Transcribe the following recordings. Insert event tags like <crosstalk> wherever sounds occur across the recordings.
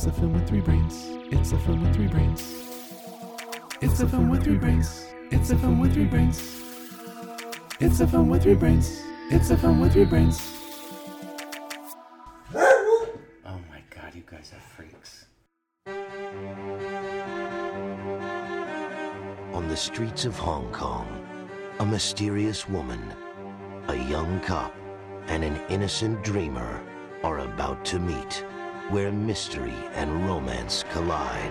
It's a film with three brains. It's a film with three brains. It's a film with three brains. It's a film with three brains. It's a film with three brains. It's a film with three brains. Oh my god, you guys are freaks. On the streets of Hong Kong, a mysterious woman, a young cop, and an innocent dreamer are about to meet, where mystery and romance collide.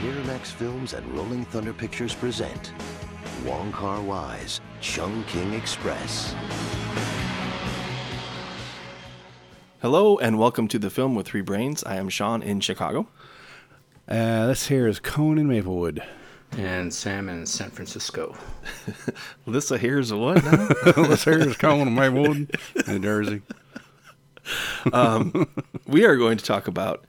Miramax Films and Rolling Thunder Pictures present Wong Kar Wai's Chungking Express. Hello and welcome to the film with three brains. I am Sean in Chicago. Uh, this here is Cone in Maplewood. And Sam in San Francisco. <laughs> Alyssa here's what now? this here is Cone in Maplewood, New Jersey. We are going to talk about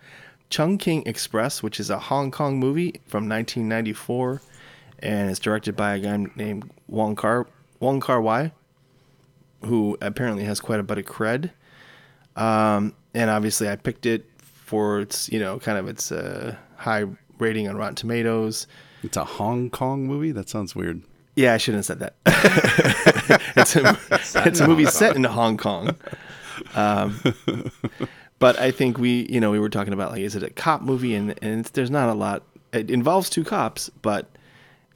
Chungking Express, which is a Hong Kong movie from 1994, and it's directed by a guy named Wong Kar Wong Kar Wai, who apparently has quite a bit of cred. Um, and obviously, I picked it for its you know kind of its uh, high rating on Rotten Tomatoes. It's a Hong Kong movie? That sounds weird. Yeah, I shouldn't have said that. <laughs> it's a, <laughs> it's a movie set in Hong Kong. Um, but I think we, you know, we were talking about like, is it a cop movie? And, and it's, there's not a lot. It involves two cops, but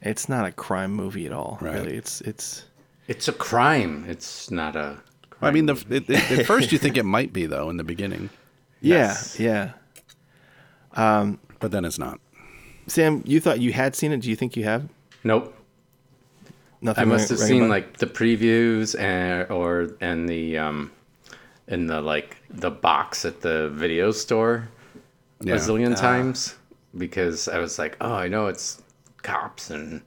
it's not a crime movie at all. Right. Really, it's it's It's a crime. It's not a. I mean, the, it, it, at first you think it <laughs> might be, though, in the beginning, Yes. yeah, yeah. but then it's not. Sam, you thought you had seen it? Do you think you have? Nope. Nothing. I must have ring- ring seen about- like the previews and or and the um in the like the box at the video store Yeah. a zillion ah. times because I was like, oh, I know it's cops and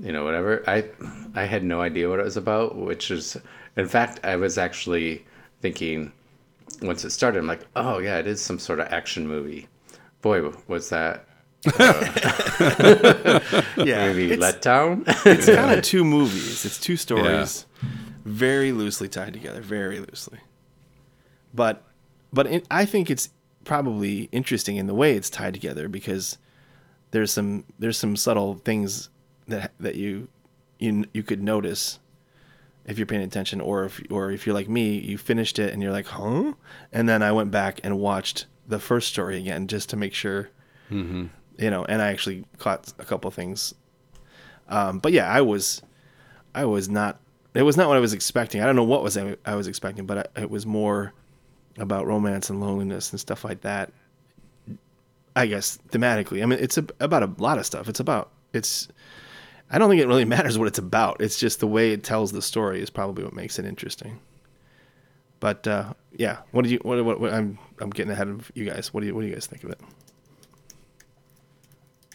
you know whatever. I I had no idea what it was about, which is in fact I was actually thinking once it started, I'm like, oh yeah, it is some sort of action movie. Boy, was that <laughs> yeah, maybe it's, letdown? it's kind of <laughs> two movies. It's two stories, very loosely tied together, very loosely. But, but it, I think it's probably interesting in the way it's tied together because there's some there's some subtle things that that you you you could notice if you're paying attention, or if or if you're like me, you finished it and you're like, huh? And then I went back and watched the first story again just to make sure. You know, and I actually caught a couple things um, but yeah, I was, I was not. It was not what I was expecting. I don't know what was I, I was expecting, but I, it was more about romance and loneliness and stuff like that. I guess thematically, I mean, it's a, about a lot of stuff. It's about it's. I don't think it really <laughs> matters what it's about. It's just the way it tells the story is probably what makes it interesting. But uh, yeah, what do you? What, what, what? I'm I'm getting ahead of you guys. What do you? What do you guys think of it?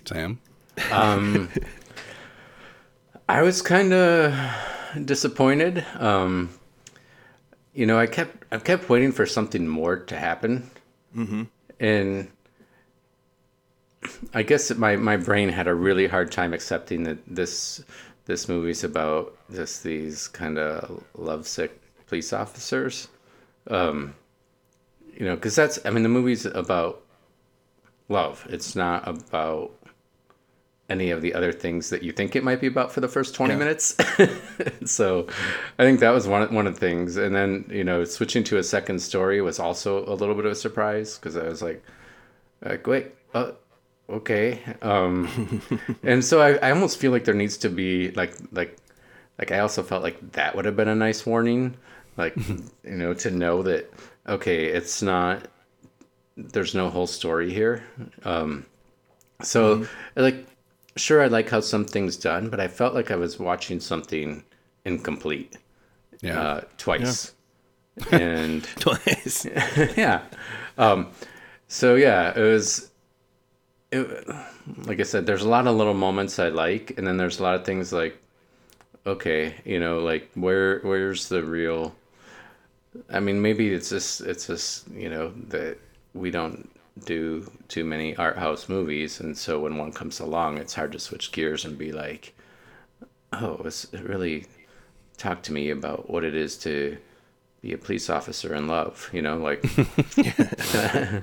Sam? Um, <laughs> I was kind of disappointed. Um, you know, I kept I kept waiting for something more to happen, mm-hmm. and I guess my my brain had a really hard time accepting that this this movie's about just these kind of lovesick police officers. Um, you know, because that's I mean the movie's about love. It's not about any of the other things that you think it might be about for the first 20 Yeah. minutes. <laughs> so I think that was one of, one of the things. And then, you know, switching to a second story was also a little bit of a surprise because I was like, like, wait, uh, okay. Um, <laughs> and so I, I almost feel like there needs to be like, like, like I also felt like that would have been a nice warning, like, <laughs> you know, to know that, okay, it's not, there's no whole story here. Um, so like, sure, I like how some things done, but I felt like I was watching something incomplete Yeah. uh, twice. <laughs> And Twice. <laughs> yeah. Um, so yeah, it was. It, like I said, there's a lot of little moments I like, and then there's a lot of things like, okay, you know, like where where's the real? I mean, maybe it's just it's just you know that we don't do too many art house movies, and so when one comes along, it's hard to switch gears and be like, oh, it's really talk to me about what it is to be a police officer in love. You know, like <laughs> <laughs> yeah,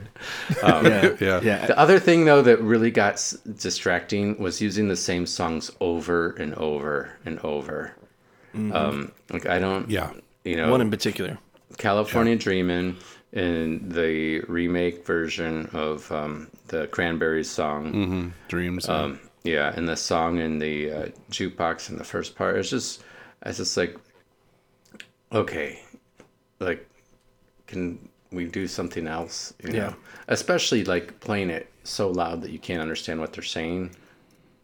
Yeah. yeah. the other thing though that really got s- distracting was using the same songs over and over and over. Um, like I don't, Yeah. you know, One in particular. California Dreamin' and the remake version of um, the Cranberries song. Mm-hmm. Dreams. Um, yeah, and the song in the uh, jukebox in the first part. It's just, it's just like, okay, like, can we do something else? You know? Yeah. Especially like playing it so loud that you can't understand what they're saying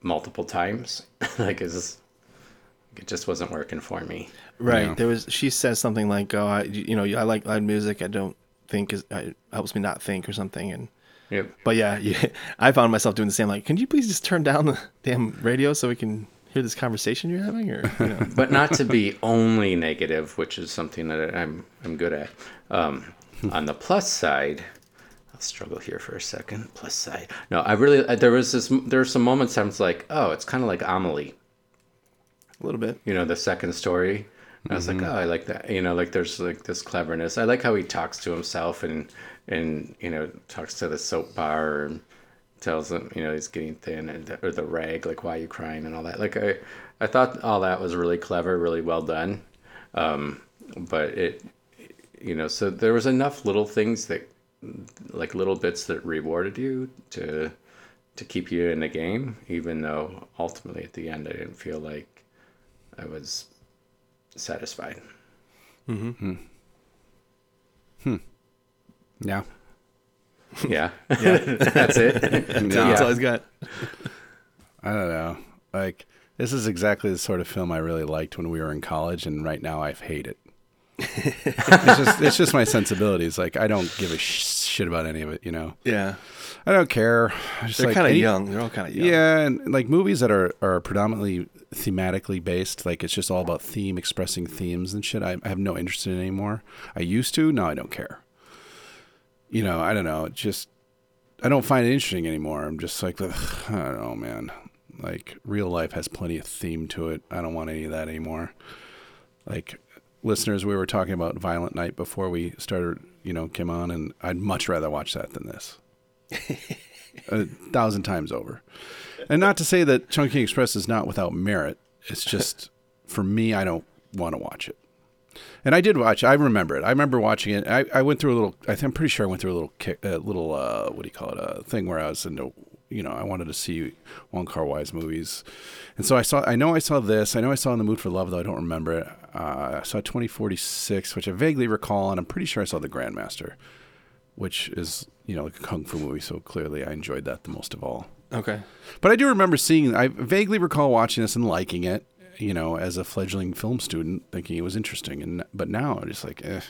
multiple times. <laughs> like, it's just, it just wasn't working for me. Right. Yeah. There was. She says something like, "Oh, I, you know, I like loud music. I don't think is it helps me not think or something." And Yep. but yeah, <laughs> yeah, I found myself doing the same. Like, can you please just turn down the damn radio so we can hear this conversation you're having? Or you know. <laughs> but not to be only negative, which is something that I'm I'm good at. Um, on the plus side, I'll struggle here for a second. Plus side, no, I really uh, there was this there were some moments I was like, oh, it's kind of like Amelie, a little bit. you know, the second story. And I was like, oh, I like that. You know, like there's like this cleverness. I like how he talks to himself and and you know talks to the soap bar and tells him you know he's getting thin and or the rag like why are you crying and all that. Like I I thought all that was really clever, really well done. Um, but it you know so there was enough little things that like little bits that rewarded you to to keep you in the game, even though ultimately at the end I didn't feel like I was satisfied. Mm-hmm. Hmm. <laughs> Yeah. Yeah, yeah. <laughs> that's it. <laughs> That's all he's got. I don't know. Like this is exactly the sort of film I really liked when we were in college, and right now I hate it. it's just it's just my sensibilities. Like I don't give a sh- shit about any of it. You know, Yeah, I don't care. Just they're like kind of young. They're all kind of young. Yeah, and like movies that are are predominantly thematically based, like it's just all about theme, expressing themes and shit. I, I have no interest in it anymore. I used to. Now I don't care. You know, I don't know. It just I don't find it interesting anymore. I'm just like, ugh, I don't know, man. Like real life has plenty of theme to it. I don't want any of that anymore. Like listeners, we were talking about Violent Night before we started, you know, came on, and I'd much rather watch that than this. <laughs> a thousand times over. And not to say that Chungking Express is not without merit. It's just <laughs> for me, I don't want to watch it. And I did watch. I remember it. I remember watching it. I, I went through a little. I think I'm pretty sure I went through a little kick, a little uh, what do you call it? A thing where I was into. You know, I wanted to see Wong Kar Wai's movies, and so I saw. I know I saw this. I know I saw In the Mood for Love, though I don't remember it. Uh, I saw 2046, which I vaguely recall, and I'm pretty sure I saw The Grandmaster, which is you know like a kung fu movie. So clearly, I enjoyed that the most of all. Okay. But I do remember seeing. I vaguely recall watching this and liking it. You know, as a fledgling film student, thinking it was interesting. And but now I'm just like, eh.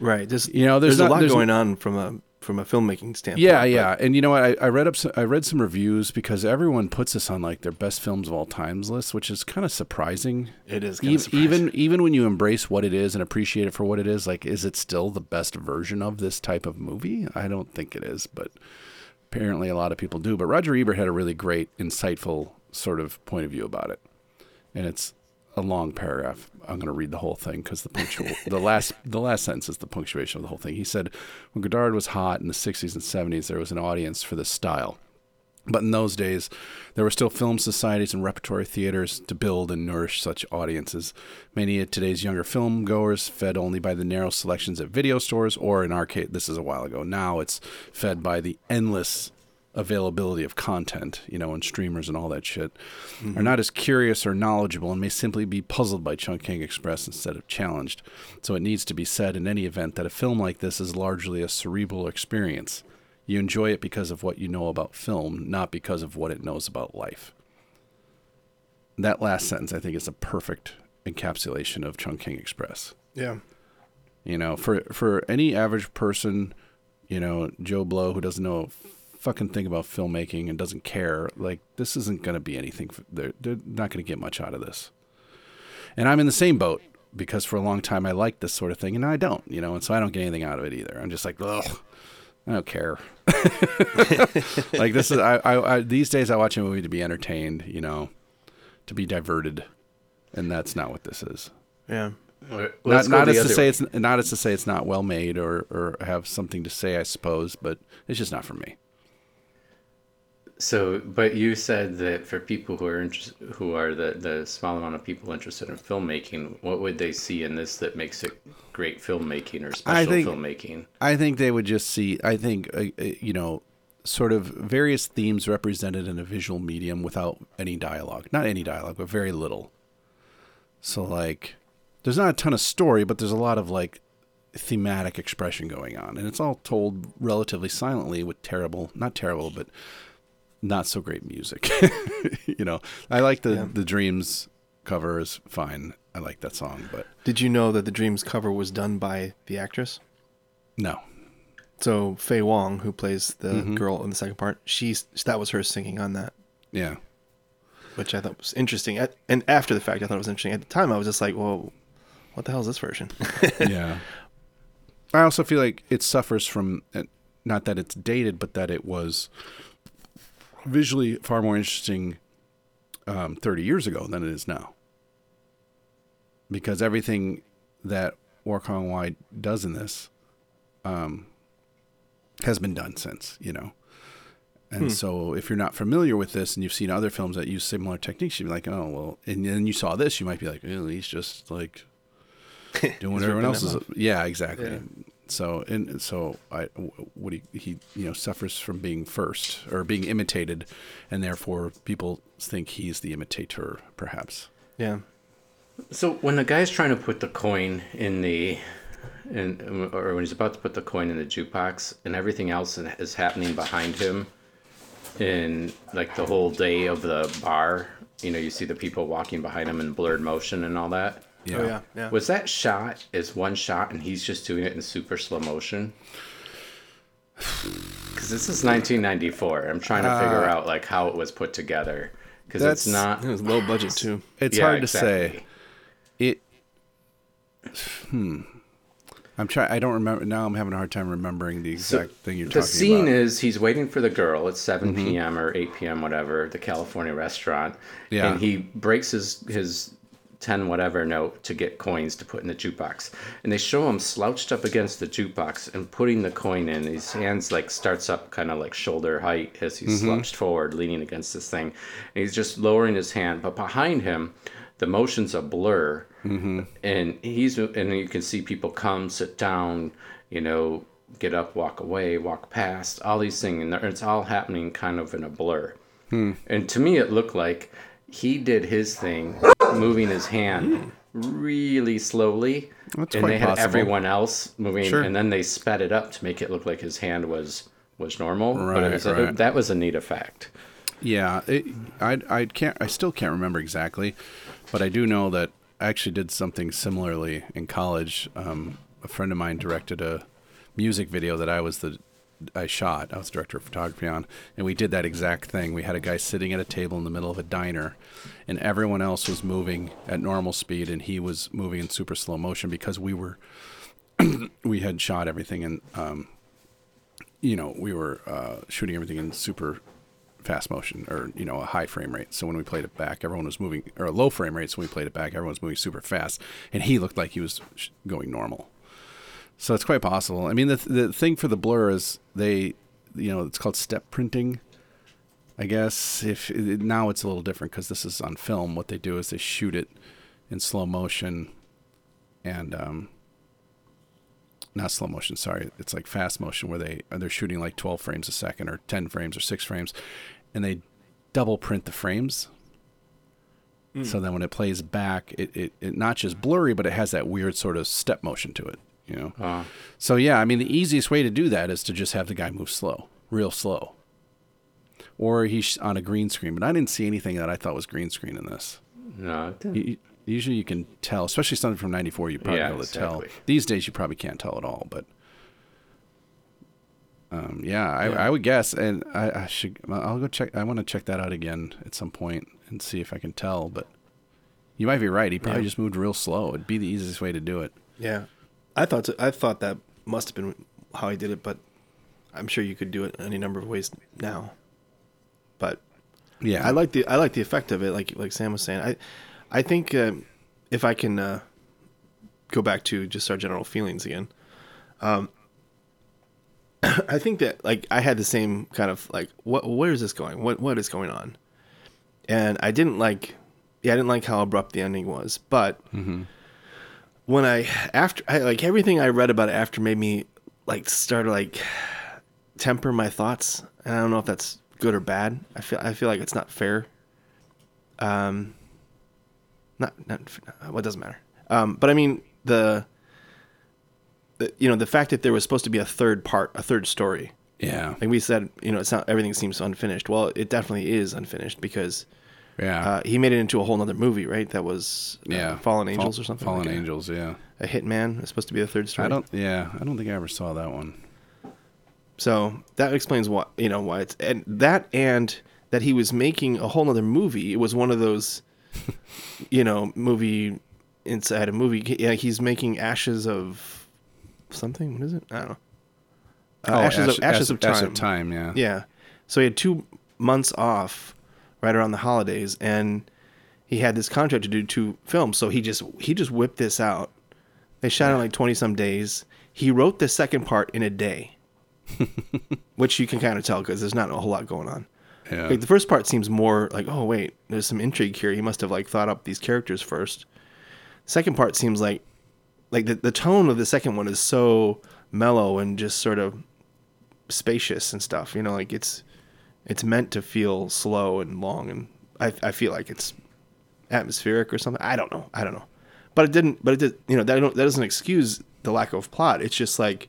Right. There's You know, there's there's, not- a lot there's- going on from a from a filmmaking standpoint. Yeah, but- yeah. And you know what? I, I read up. Some, I read some reviews because everyone puts this on like their best films of all times list, which is kind of surprising. It is surprising. even even when you embrace what it is and appreciate it for what it is, like, is it still the best version of this type of movie? I don't think it is, but apparently a lot of people do. But Roger Ebert had a really great, insightful sort of point of view about it, and it's a long paragraph. I'm going to read the whole thing because the punctual, <laughs> the last the last sentence is the punctuation of the whole thing. He said, when Godard was hot in the 60s and 70s, there was an audience for this style. But in those days, there were still film societies and repertory theaters to build and nourish such audiences. Many of today's younger film goers fed only by the narrow selections at video stores, or in our case, this is a while ago. Now it's fed by the endless availability of content, you know, and streamers and all that shit, are mm-hmm. not as curious or knowledgeable and may simply be puzzled by Chungking Express instead of challenged. So it needs to be said in any event that a film like this is largely a cerebral experience. You enjoy it because of what you know about film, not because of what it knows about life. That last sentence, I think, is a perfect encapsulation of Chungking Express. Yeah. You know, for for any average person, you know, Joe Blow who doesn't know a fucking thing about filmmaking and doesn't care, like this isn't going to be anything. For, they're they're not going to get much out of this. And I'm in the same boat because for a long time I liked this sort of thing, and now I don't. You know, and so I don't get anything out of it either. I'm just like, ugh. I don't care. <laughs> like this is I, I, I these days I watch a movie to be entertained, you know, to be diverted, and that's not what this is. Yeah. Let's not not as to other say way. it's not as to say it's not well made or or have something to say, I suppose, but it's just not for me. So, but you said that for people who are interest, who are the the small amount of people interested in filmmaking, what would they see in this that makes it great filmmaking or special think- filmmaking? I think they would just see. I think uh, uh, you know, sort of various themes represented in a visual medium without any dialogue. Not any dialogue, but very little. So like, there's not a ton of story, but there's a lot of like thematic expression going on, and it's all told relatively silently with terrible, not terrible, but not so great music. <laughs> you know, I like the Yeah. the Dreams cover is fine. I like that song, but Did you know that the Dreams cover was done by the actress? no. So Faye Wong, who plays the Mm-hmm. girl in the second part, she's that was her singing on that, Yeah. which I thought was interesting. At, and after the fact, I thought it was interesting. At the time, I was just like, "Well, what the hell is this version?" <laughs> yeah. I also feel like it suffers from uh, not that it's dated, but that it was visually far more interesting um, 30 years ago than it is now. Because everything that Wong Kar Wai does in this um, has been done since, you know. And so if you're not familiar with this and you've seen other films that use similar techniques, you'd be like, oh, well, and then you saw this, you might be like, oh, he's just like <laughs> doing what everyone ripping else is. Yeah, exactly. Yeah. So and so, I what he he you know suffers from being first or being imitated, and therefore people think he's the imitator, perhaps. yeah, So when the guy's trying to put the coin in the, in, or when he's about to put the coin in the jukebox, and everything else is happening behind him, in like the whole day of the bar, you know, you see the people walking behind him in blurred motion and all that. Yeah. oh yeah, yeah. Was that shot is one shot and he's just doing it in super slow motion? Because this is 1994. I'm trying to figure out like how it was put together. Because it's Uh, not. it was low budget too. It's Yeah, hard to exactly. say. It. Hmm. I'm trying. I don't remember now. I'm having a hard time remembering the So, exact thing you're talking about. the scene about. is he's waiting for the girl at 7 p.m. or 8 p.m. whatever the California restaurant, Yeah. and he breaks his his 10 whatever note to get coins to put in the jukebox, and they show him slouched up against the jukebox and putting the coin in. His hands like starts up kind of like shoulder height as he's mm-hmm. slouched forward, leaning against this thing, and he's just lowering his hand, but behind him. The motion's a blur, mm-hmm. and he's and you can see people come, sit down, you know, get up, walk away, walk past, all these things, and it's all happening kind of in a blur. Hmm. And to me, it looked like he did his thing, <laughs> moving his hand really slowly, That's and they had possible. everyone else moving, Sure. and then they sped it up to make it look like his hand was was normal. but Right, it was right. that was a neat effect. Yeah, it, I I can't I still can't remember exactly, but I do know that I actually did something similarly in college. Um, a friend of mine directed a music video that I was the I shot. I was director of photography on, and we did that exact thing. We had a guy sitting at a table in the middle of a diner, and everyone else was moving at normal speed, and he was moving in super slow motion because we were <coughs> we had shot everything in um, you know we were uh, shooting everything in super fast motion or you know a high frame rate so when we played it back everyone was moving or a low frame rate so when we played it back everyone was moving super fast and he looked like he was going normal so it's quite possible. I mean the, the thing for the blur is they you know it's called step printing i guess. If now it's a little different because this is on film. What they do is they shoot it in slow motion and um not slow motion sorry. It's like fast motion where they they're shooting like 12 frames a second or 10 frames or 6 frames and they double print the frames. So then when it plays back it, it, it not just blurry but it has that weird sort of step motion to it you know Uh, so yeah i mean the easiest way to do that is to just have the guy move slow real slow or he's on a green screen but i didn't see anything that i thought was green screen in this no, it didn't. you- usually you can tell, especially something from '94. You probably Yeah, able to tell. These days, you probably can't tell at all. But um, yeah, I, Yeah. I would guess, and I, I should. I'll go check. I want to check that out again at some point and see if I can tell. But you might be right. He probably Yeah. just moved real slow. It'd be the easiest way to do it. Yeah, I thought I thought that must have been how he did it, but I'm sure you could do it any number of ways now. But Yeah, I like the I like the effect of it, like like Sam was saying. I I think uh, if I can uh, go back to just our general feelings again. Um, <coughs> I think that like I had the same kind of like what where is this going? What what is going on? And I didn't like yeah, I didn't like how abrupt the ending was, but when I after I like everything I read about it after made me like start to like temper my thoughts. And I don't know if that's good or bad. I feel I feel like it's not fair. Um not not what doesn't matter. Um but I mean the the, you know the fact that there was supposed to be a third part, a third story. Yeah. Like we said, you know, it's not everything seems unfinished. Well, it definitely is unfinished because Yeah. uh, he made it into a whole other movie, right? That was uh, yeah. Fallen Fall- Angels or something. Fallen like a- Angels, yeah. A, Hitman is supposed to be the third story. I don't yeah, I don't think I ever saw that one. So that explains why you know why it's and that and that he was making a whole other movie. It was one of those, <laughs> you know, movie inside a movie. Yeah, he's making Ashes of something. What is it? I don't know. Uh, Oh, Ashes, Ash- of Ashes of Time. Ashes of Time, yeah. Yeah. So he had two months off right around the holidays, and he had this contract to do two films. So he just he just whipped this out. They shot it in like twenty some days. He wrote the second part in a day, <laughs> which you can kind of tell because there's not a whole lot going on. Yeah. Like the first part seems more like, oh wait, there's some intrigue here. He must have like thought up these characters first. Second part seems like like the the tone of the second one is so mellow and just sort of spacious and stuff. You know, like it's it's meant to feel slow and long, and I I feel like it's atmospheric or something. I don't know. I don't know. But it didn't. But it did. You know that don't, that doesn't excuse the lack of plot. It's just like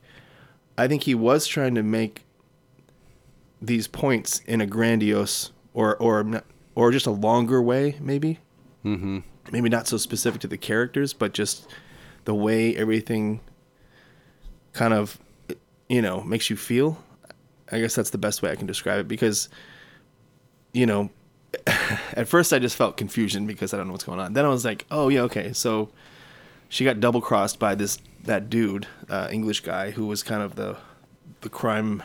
I think he was trying to make these points in a grandiose or or or just a longer way, maybe. Mm-hmm. Maybe not so specific to the characters, but just the way everything kind of you know makes you feel. I guess that's the best way I can describe it because you know <laughs> at first I just felt confusion because I don't know what's going on. Then I was like, oh yeah, okay, so she got double crossed by this that dude, uh, English guy who was kind of the the crime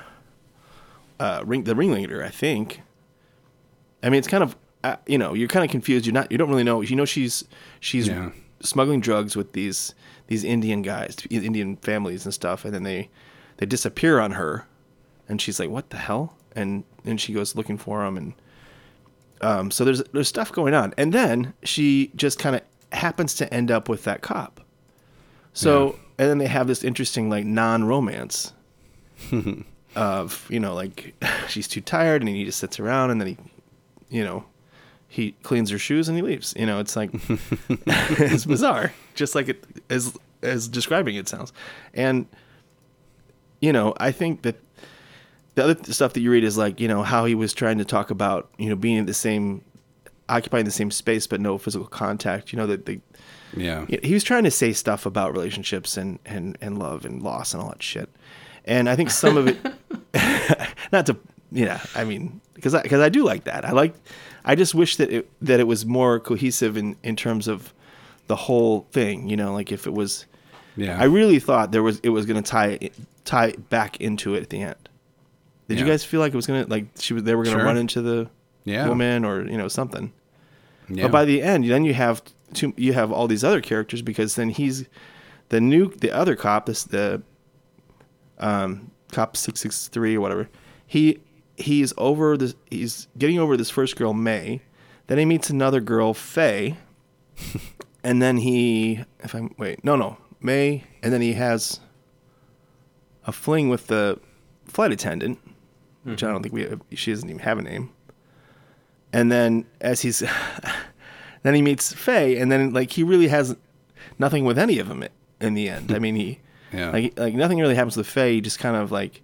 uh, ring the ringleader, I think. I mean, it's kind of uh, you know you're kind of confused. You're not you don't really know. You know she's she's Yeah. smuggling drugs with these these Indian guys, Indian families and stuff, and then they they disappear on her, and she's like, "What the hell?" And and she goes looking for him, and um, so there's there's stuff going on, and then she just kind of happens to end up with that cop. So and then they have this interesting like non-romance <laughs> of you know like <laughs> she's too tired and he just sits around and then he you know he cleans her shoes and he leaves you know it's like <laughs> it's bizarre just like it as as describing it sounds and you know i think that the other stuff that you read is like you know how he was trying to talk about you know being in the same occupying the same space but no physical contact you know that the Yeah. he was trying to say stuff about relationships and, and, and love and loss and all that shit. And I think some of it, <laughs> <laughs> not to, yeah, I mean, because I, cause I do like that. I like, I just wish that it, that it was more cohesive in, in terms of the whole thing, you know, like if it was, Yeah. I really thought there was, it was going to tie, tie back into it at the end. Did you guys feel like it was going to, like she was, they were going to Sure. run into the Yeah. woman or, you know, something. yeah. But by the end, then you have two, you have all these other characters because then he's the new the other cop, this the um, cop six six three or whatever. He he's over this. He's getting over this first girl May. Then he meets another girl Faye, <laughs> and then he if I'm wait no no May, and then he has a fling with the flight attendant, which I don't think we she doesn't even have a name. And then as he's <laughs> then he meets Faye, and then like he really has nothing with any of them in the end. I mean, he <laughs> Yeah. like like nothing really happens with Faye. He just kind of like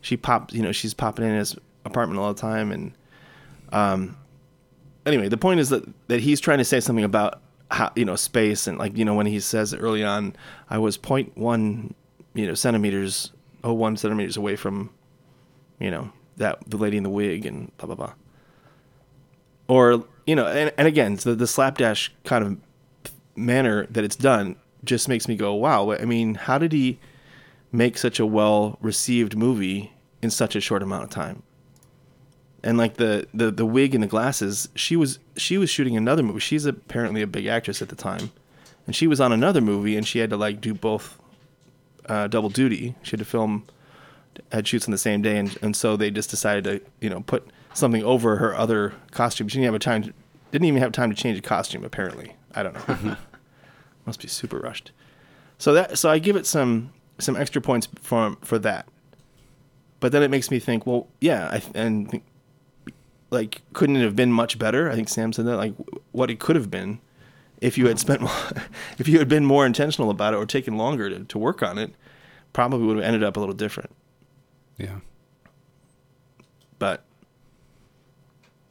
she pops, you know, she's popping in his apartment all the time, and um, anyway, the point is that that he's trying to say something about how you know space and like you know when he says early on, I was 0.1 you know centimeters, oh one centimeters away from, you know that the lady in the wig and blah blah blah. Or you know and, and again the, the slapdash kind of manner that it's done just makes me go wow. I mean how did he make such a well received movie in such a short amount of time? And like the, the the wig and the glasses she was she was shooting another movie. She's apparently a big actress at the time. And she was on another movie, and she had to like do both uh, double duty. She had to film, had shoots on the same day, and and so they just decided to you know put something over her other costume. She didn't have a time, to, didn't even have time to change a costume. Apparently, I don't know. <laughs> Must be super rushed. So that so I give it some some extra points for for that. But then it makes me think, well, yeah, I, and think, like couldn't it have been much better? I think Sam said that like what it could have been if you had spent <laughs> more, if you had been more intentional about it or taken longer to, to work on it, probably would have ended up a little different. Yeah. But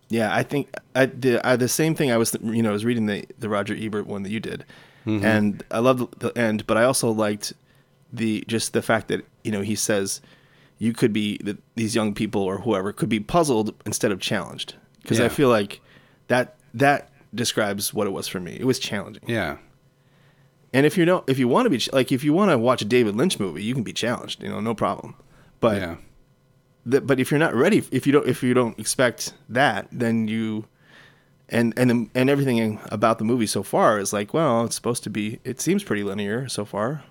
yeah, I think I the I, the same thing. I was you know I was reading the the Roger Ebert one that you did, mm-hmm. and I loved the end, but I also liked the just the fact that you know he says you could be that these young people or whoever could be puzzled instead of challenged because I feel like that that describes what it was for me. It was challenging. Yeah. And if you don't, if you want to be like, if you want to watch a David Lynch movie, you can be challenged, you know, no problem. But yeah. th- but if you're not ready, if you don't, if you don't expect that, then you, and and and everything about the movie so far is like, well, it's supposed to be. It seems pretty linear so far,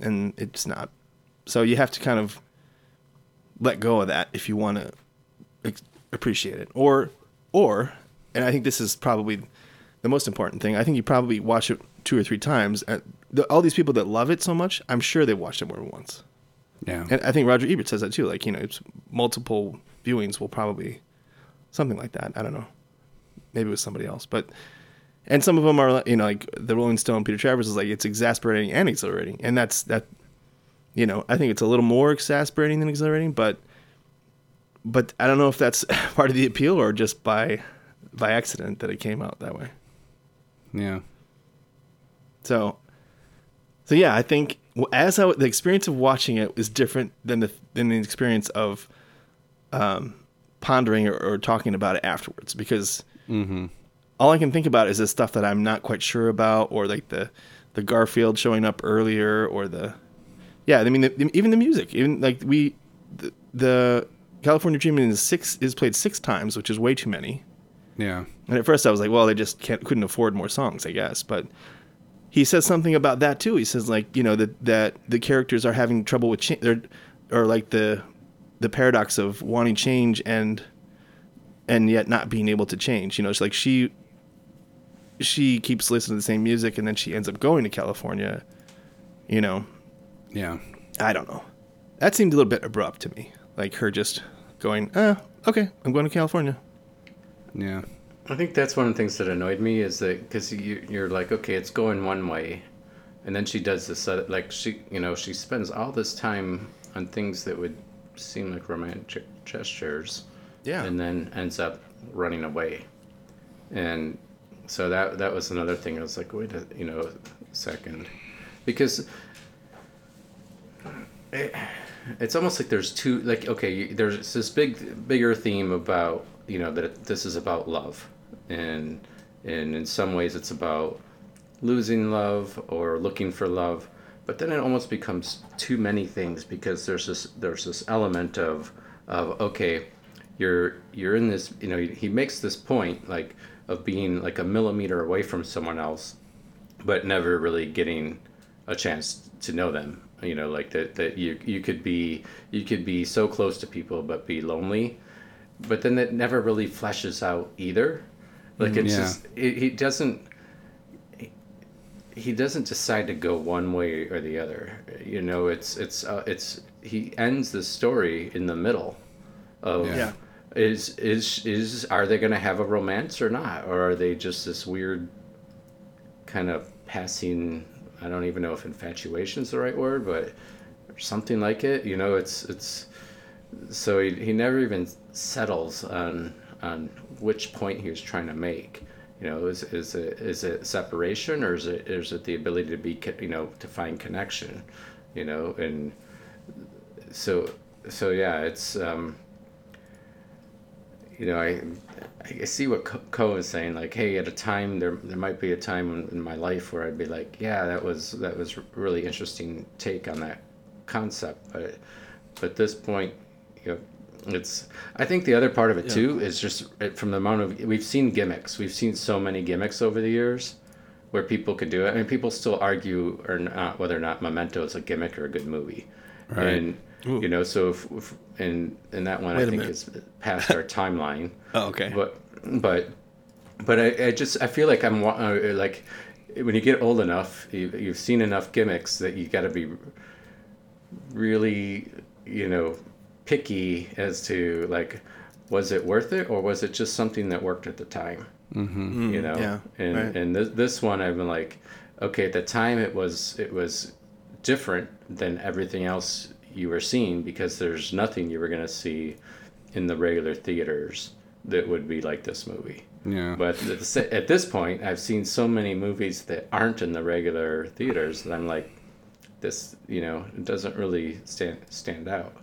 and it's not. So you have to kind of let go of that if you want to ex- appreciate it, or or, and I think this is probably the most important thing. I think you probably watch it two or three times. All these people that love it so much, I'm sure they watched it more than once. Yeah. And I think Roger Ebert says that too. Like, you know, it's multiple viewings will probably something like that. I don't know. Maybe it was somebody else, but and some of them are, you know, like the Rolling Stone, Peter Travers is like it's exasperating and exhilarating, and that's that. You know, I think it's a little more exasperating than exhilarating, but but I don't know if that's <laughs> part of the appeal or just by by accident that it came out that way. yeah. So, so yeah, I think as I, the experience of watching it is different than the than the experience of um, pondering or, or talking about it afterwards because all I can think about is the stuff that I'm not quite sure about, or like the the Garfield showing up earlier, or the yeah, I mean the, even the music, even like we the, the California Dreaming is six is played six times, which is way too many. Yeah. And at first I was like, well, they just can't couldn't afford more songs, I guess. But he says something about that too. He says like, you know, that that the characters are having trouble with change, or, or like the the paradox of wanting change and and yet not being able to change. You know, it's like she she keeps listening to the same music and then she ends up going to California. You know, Yeah. I don't know. That seemed a little bit abrupt to me. Like her just going, uh, okay, I'm going to California. Yeah. I think that's one of the things that annoyed me is that because you, you're like, okay, it's going one way, and then she does this, uh, like she, you know, she spends all this time on things that would seem like romantic gestures, Yeah. and then ends up running away, and so that that was another thing. I was like, wait a, you know, a second, because it, it's almost like there's two like okay there's this big bigger theme about you know that this is about love and and in some ways it's about losing love or looking for love but then it almost becomes too many things because there's this there's this element of of okay you're you're in this you know he makes this point like of being like a millimeter away from someone else but never really getting a chance to know them. You know like that that you you could be you could be so close to people but be lonely but then it never really fleshes out either like it's yeah. just it, he doesn't he- he doesn't decide to go one way or the other you know it's it's uh, it's he ends the story in the middle of Yeah. Yeah. is is is are they going to have a romance or not or are they just this weird kind of passing i don't even know if infatuation is the right word but something like it you know it's it's so he, he never even settles on on which point he was trying to make you know is is it is it separation or is it is it the ability to be you know to find connection you know and so so yeah it's um you know, I I see what Co- Co is saying. Like, hey, at a time there there might be a time in, in my life where I'd be like, yeah, that was that was really interesting take on that concept. But but this point, you know, it's. I think the other part of it too is just it- from the amount of we've seen gimmicks. We've seen so many gimmicks over the years where people could do it. I mean, people still argue or not whether or not Memento is a gimmick or a good movie, Right. and you know, so if, if and and that one Wait I think minute. is past our <laughs> timeline. Oh, okay. But but but I, I just I feel like I'm uh, like when you get old enough, you, you've seen enough gimmicks that you got to be really you know picky as to like was it worth it or was it just something that worked at the time mm-hmm. you know yeah, and right. and this, this one i've been like okay at the time it was it was different than everything else you were seeing because there's nothing you were going to see in the regular theaters that would be like this movie Yeah. but at, at this point i've seen so many movies that aren't in the regular theaters that i'm like this you know it doesn't really stand stand out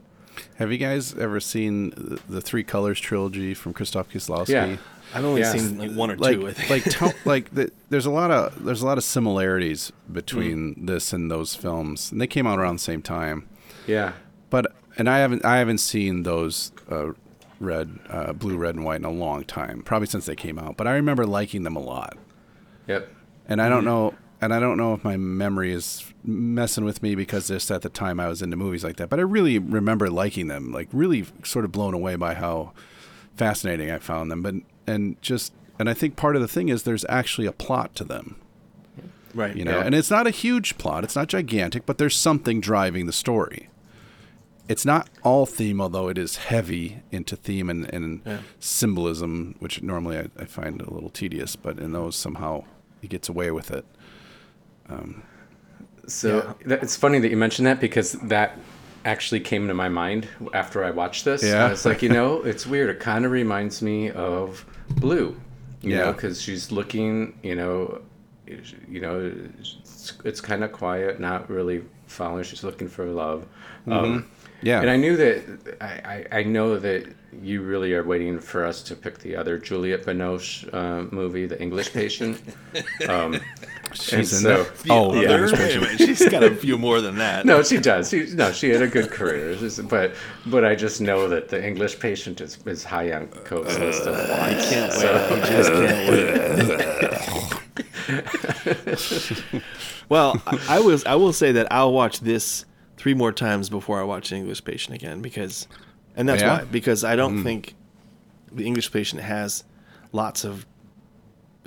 Have you guys ever seen the- the Three Colors trilogy from Krzysztof Kieslowski? Yeah. I've only Yeah. seen like one or like two. I think. like to, <laughs> like the, there's a lot of there's a lot of similarities between Mm. this and those films, and they came out around the same time. yeah But and I haven't I haven't seen those uh, red, uh, blue, red, and white in a long time, probably since they came out. But I remember liking them a lot, yep and I don't Mm-hmm. know. And I don't know if my memory is messing with me because just at the time I was into movies like that. But I really remember liking them, like really sort of blown away by how fascinating I found them. But and just and I think part of the thing is there's actually a plot to them right. you know Yeah. and it's not a huge plot it's not gigantic but there's something driving the story it's not all theme although it is heavy into theme and, and Yeah. symbolism which normally I, I find a little tedious but in those somehow he gets away with it So that, it's funny that you mentioned that because that actually came to my mind after I watched this. Yeah. I was like, you <laughs> know, it's weird. It kind of reminds me of Blue, you know, Yeah. because she's looking, you know, you know, it's, it's kind of quiet, not really following. She's looking for love. Um, yeah and I knew that I, I, I know that you really are waiting for us to pick the other Juliette Binoche uh, movie, The English Patient. <laughs> Um, she's and in so- there oh, oh Yeah. yeah. Other- wait a minute, she's got a few more than that. No, she does. She, no, she had a good career. Just- but but I just know that the English patient is, is high on Coke's list of uh, I can't wait. I just can't wait. <laughs> well, I, I was. I will say that I'll watch this three more times before I watch the English Patient again because, and that's Yeah? why because I don't mm. think the English Patient has lots of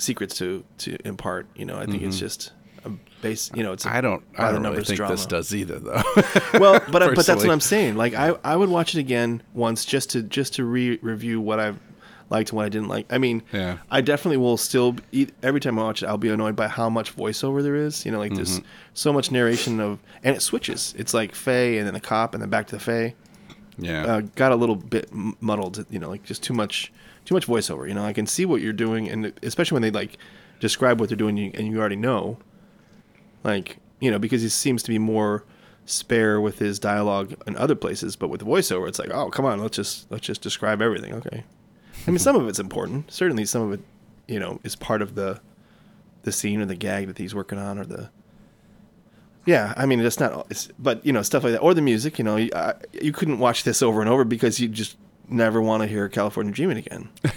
secrets to to impart. You know, I think it's just a base. You know, it's a I don't I don't really think drama. this does either though <laughs> well, but but that's what I'm saying. Like I, I would watch it again once just to just to re review what I liked and what I didn't like. I mean, Yeah. I definitely will still eat every time I watch it. I'll be annoyed by how much voiceover there is. You know, like Mm-hmm. there's so much narration of, and it switches. It's like Faye and then the cop and then back to the Faye. yeah Uh, got a little bit muddled. You know, like just too much too much voiceover. You know, I can see what you're doing, and especially when they like describe what they're doing and you already know. Like you know, because he seems to be more spare with his dialogue in other places, but with voiceover, it's like, oh, come on, let's just let's just describe everything. Okay. I mean, some of it's important. Certainly, some of it, you know, is part of the the scene or the gag that he's working on, or the. Yeah, I mean, it's not. It's, but you know, stuff like that, or the music. You know, you, I, you couldn't watch this over and over because you just never want to hear California Dreaming again. and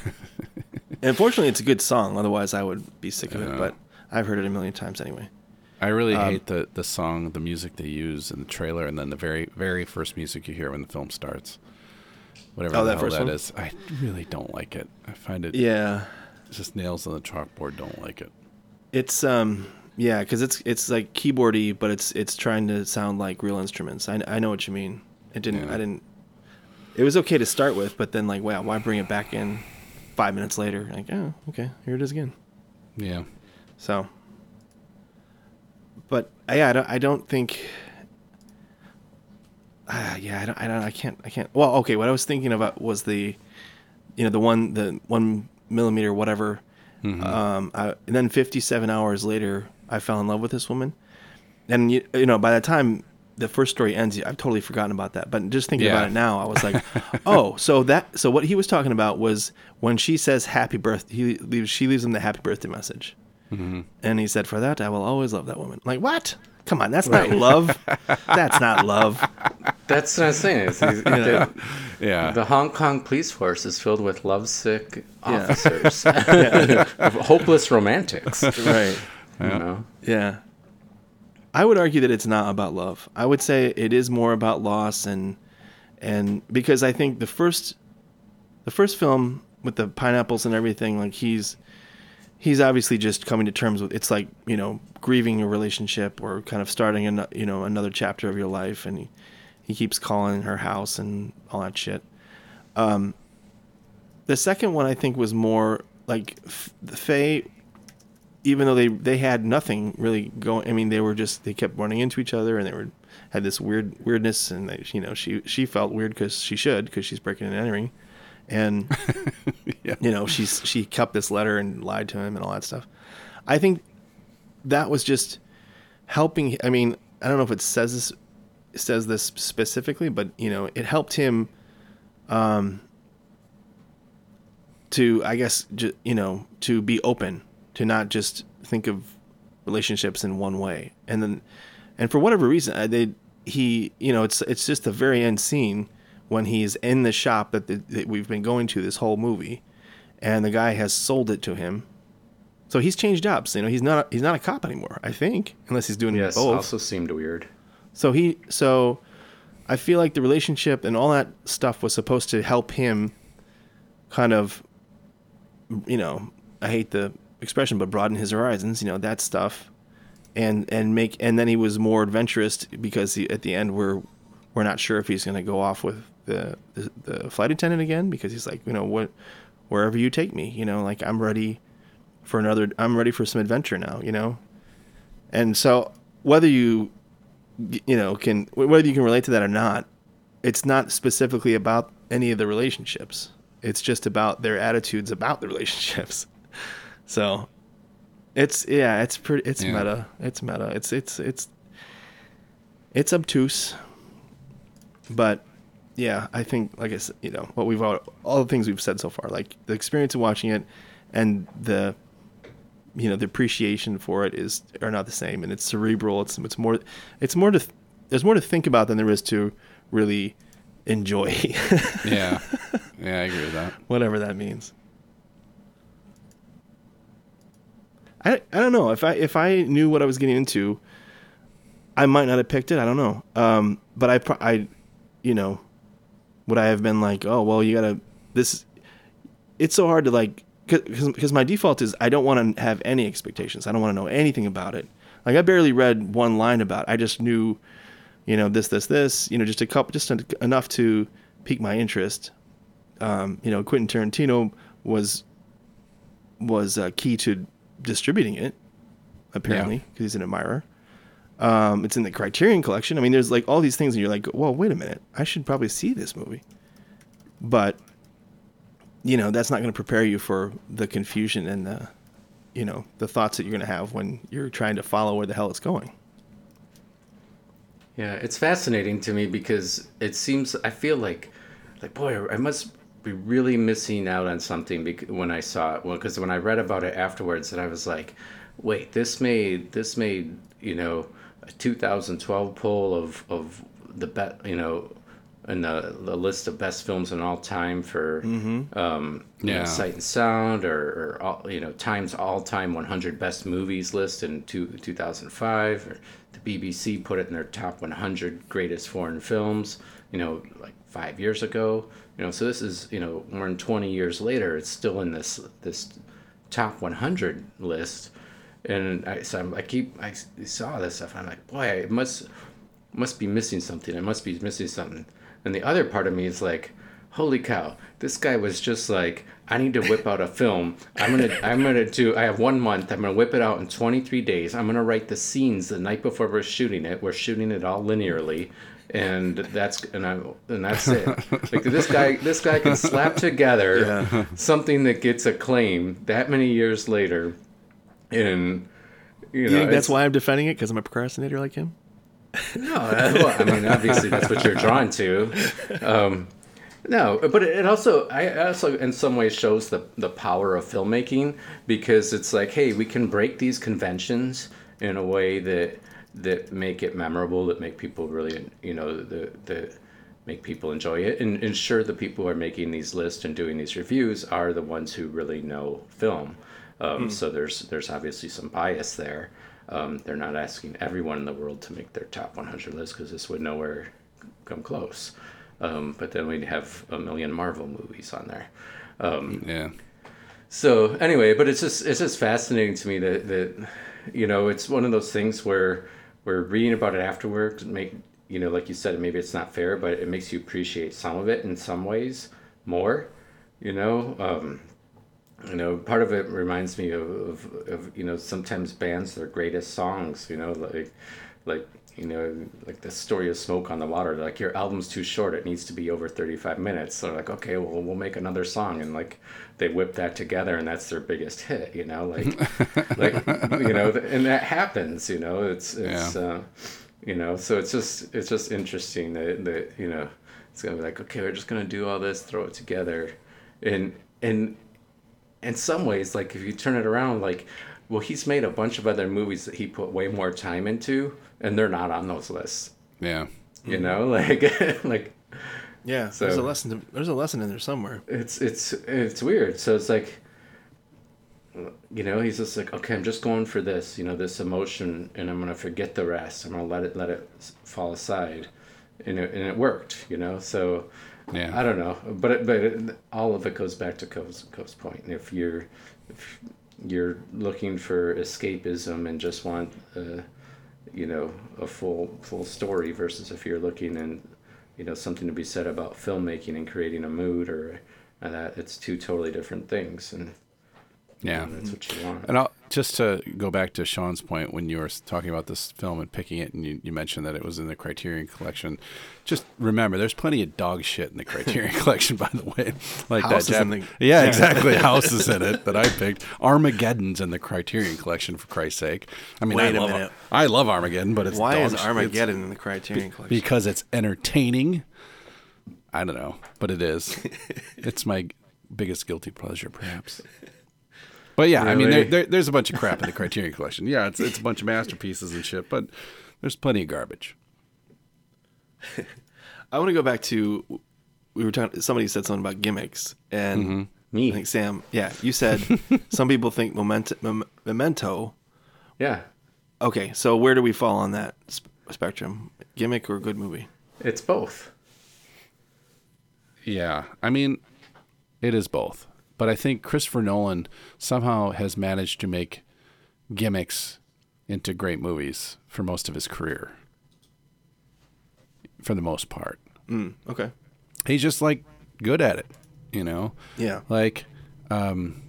<laughs> unfortunately, it's a good song. Otherwise, I would be sick of it. But I've heard it a million times anyway. I really Um, hate the the song, the music they use in the trailer, and then the very very first music you hear when the film starts. Whatever Oh, the that hell first that is. I really don't like it. I find it Yeah, it's just nails on the chalkboard. Don't like it. it's um, yeah, because it's it's like keyboardy, but it's it's trying to sound like real instruments. I, I know what you mean. It didn't. Yeah. I didn't. It was okay to start with, but then like, wow, why bring it back in five minutes later? Like, oh, okay, here it is again. Yeah. So, but uh, yeah, I don't, I don't think. Uh, yeah, I don't, I don't, I can't, I can't. Well, okay, what I was thinking about was the, you know, the one, the one millimeter, whatever. Um, I, and then 57 hours later, I fell in love with this woman, and you, you know, by the time the first story ends, I've totally forgotten about that. But just thinking Yeah. about it now, I was like, <laughs> oh, so that, so what he was talking about was when she says happy birthday, he leaves, she leaves him the happy birthday message. Mm-hmm. And he said, "For that, I will always love that woman." Like, what? Come on, that's not love. <laughs> that's not love. That's what I'm saying. It's, it's- the, <laughs> Yeah. the Hong Kong police force is filled with lovesick Yeah. officers, hopeless romantics. Right. You know? Yeah. I would argue that it's not about love. I would say it is more about loss and and because I think the first the first film with the pineapples and everything like he's he's obviously just coming to terms with it's like, you know, grieving a relationship or kind of starting a you know another chapter of your life and he, he keeps calling her house and all that shit. Um the second one I think was more like Faye even though they they had nothing really going. I mean, they were just they kept running into each other, and they were had this weird weirdness, and they, you know, she she felt weird because she should because she's breaking and entering, and <laughs> Yeah. you know, she's she kept this letter and lied to him and all that stuff. I think that was just helping. I mean, I don't know if it says this says this specifically, but you know, it helped him. Um, to I guess you know to be open to not just think of relationships in one way. And then and for whatever reason uh, they he you know it's it's just the very end scene when he's in the shop that, the, that we've been going to this whole movie and the guy has sold it to him. So he's changed jobs you know he's not he's not a cop anymore I think unless he's doing Yes, both. also seemed weird. so he so I feel like the relationship and all that stuff was supposed to help him kind of you know, I hate the expression but broaden his horizons, you know, that stuff. And and make and then he was more adventurous because he, at the end we're we're not sure if he's going to go off with the, the the flight attendant again because he's like, you know, what wherever you take me, you know, like I'm ready for another I'm ready for some adventure now, you know. And so whether you you know can whether you can relate to that or not it's not specifically about any of the relationships it's just about their attitudes about the relationships so it's yeah it's pretty it's Yeah. meta. It's meta. It's it's it's it's obtuse. But yeah i think like i said you know what we've all, all the things we've said so far like the experience of watching it and the you know the appreciation for it is are not the same. And it's cerebral. It's it's more it's more to th- there's more to think about than there is to really enjoy. <laughs> Yeah. Yeah, I agree with that. whatever that means I, I don't know if I if I knew what I was getting into I might not have picked it I don't know um but I I you know would I have been like oh well you gotta this it's so hard to like because my default is I don't want to have any expectations. I don't want to know anything about it. Like I barely read one line about. It. I just knew, you know, this, this, this. You know, just a couple, just enough to pique my interest. Um, you know, Quentin Tarantino was was uh, key to distributing it, apparently, because he's an admirer. Um, it's in the Criterion Collection. I mean, there's like all these things, and you're like, well, wait a minute, I should probably see this movie. But you know that's not going to prepare you for the confusion and the you know the thoughts that you're going to have when you're trying to follow where the hell it's going Yeah, it's fascinating to me because it seems I feel like, like boy, I must be really missing out on something bec- when I saw it. Well, because when I read about it afterwards, and I was like, wait, this made this made you know a 2012 poll of of the bet you know. In the, the list of best films in all time for um, you know, Yeah. Sight and Sound, or, or all, you know Time's all-time 100 best movies list in two, 2005. Or the BBC put it in their top 100 greatest foreign films. You know, like five years ago. You know, so this is you know more than 20 years later. It's still in this this top 100 list. And I, so I'm, I keep I saw this stuff. I'm like, boy, it must must be missing something. I must be missing something. And the other part of me is like, holy cow, this guy was just like, I need to whip out a film. I'm gonna I'm gonna do I have one month, I'm gonna whip it out in 23 days. I'm gonna write the scenes the night before we're shooting it. We're shooting it all linearly. And that's and I and that's it. <laughs> Like this guy, this guy can slap together something that gets acclaim that many years later, and you you think that's why i'm defending it because i'm a procrastinator like him no, uh, well, I mean, obviously that's what you're drawn to. Um, no, but it also, I also in some ways shows the the power of filmmaking because it's like, hey, we can break these conventions in a way that that make it memorable, that make people really, you know, the the make people enjoy it, and ensure the people who are making these lists and doing these reviews are the ones who really know film. Um, So there's there's obviously some bias there. Um, they're not asking everyone in the world to make their top 100 list because this would nowhere come close. Um, but then we'd have a million Marvel movies on there. Yeah. So anyway, but it's just it's just fascinating to me that that you know it's one of those things where we're reading about it afterwards. Make you know, like you said, maybe it's not fair, but it makes you appreciate some of it in some ways more. You know, um, you know, part of it reminds me of, of, of you know sometimes bands their greatest songs. You know, like like you know like the story of smoke on the water like your album's too short it needs to be over 35 minutes so like okay well we'll make another song and like they whip that together and that's their biggest hit you know like <laughs> like you know and that happens you know it's it's Yeah. uh, you know so it's just it's just interesting that, that you know it's gonna be like okay we're just gonna do all this throw it together and and in some ways, like if you turn it around, like, well, he's made a bunch of other movies that he put way more time into, and they're not on those lists. Yeah. You know, <laughs> like, like Yeah, So- there's a lesson. To, there's a lesson in there somewhere. it's it's it's weird. So it's like, you know, he's just like, okay, I'm just going for this, you know, this emotion, and I'm gonna forget the rest. I'm gonna let it let it fall aside, and it, and it worked, you know. So Yeah. I don't know, but it, but it, all of it goes back to Cove's, Cove's point. If you're if you're looking for escapism and just want, uh, you know, a full full story versus if you're looking and you know something to be said about filmmaking and creating a mood or uh, that, it's two totally different things, and Yeah. that's what you want. And I'll, just to go back to Sean's point when you were talking about this film and picking it, and you, you mentioned that it was in the Criterion Collection. Just remember, there's plenty of dog shit in the Criterion <laughs> Collection, by the way. Like Houses that. Jap- the- <laughs> yeah, exactly. <laughs> Houses in it that I picked. Armageddon's in the Criterion Collection, for Christ's sake. I mean, Wait I a love minute. I love Armageddon, but it's Why dog is Armageddon in the Criterion Collection? because it's entertaining. I don't know, but it is. it's my biggest guilty pleasure, perhaps. But yeah, I mean, there, there, there's a bunch of crap in the Criterion Collection. Yeah, it's it's a bunch of masterpieces and shit, but there's plenty of garbage. <laughs> I want to go back to we were talking. Somebody said something about gimmicks, and Mm-hmm. Me. I think Sam. Yeah, you said <laughs> some people think memento, mem- memento. Yeah, Okay, so where do we fall on that sp- spectrum? Gimmick or good movie? it's both. Yeah, I mean, it is both. But I think Christopher Nolan somehow has managed to make gimmicks into great movies for most of his career. For the most part. Mm, okay. he's just like good at it, you know. Yeah. Like, um,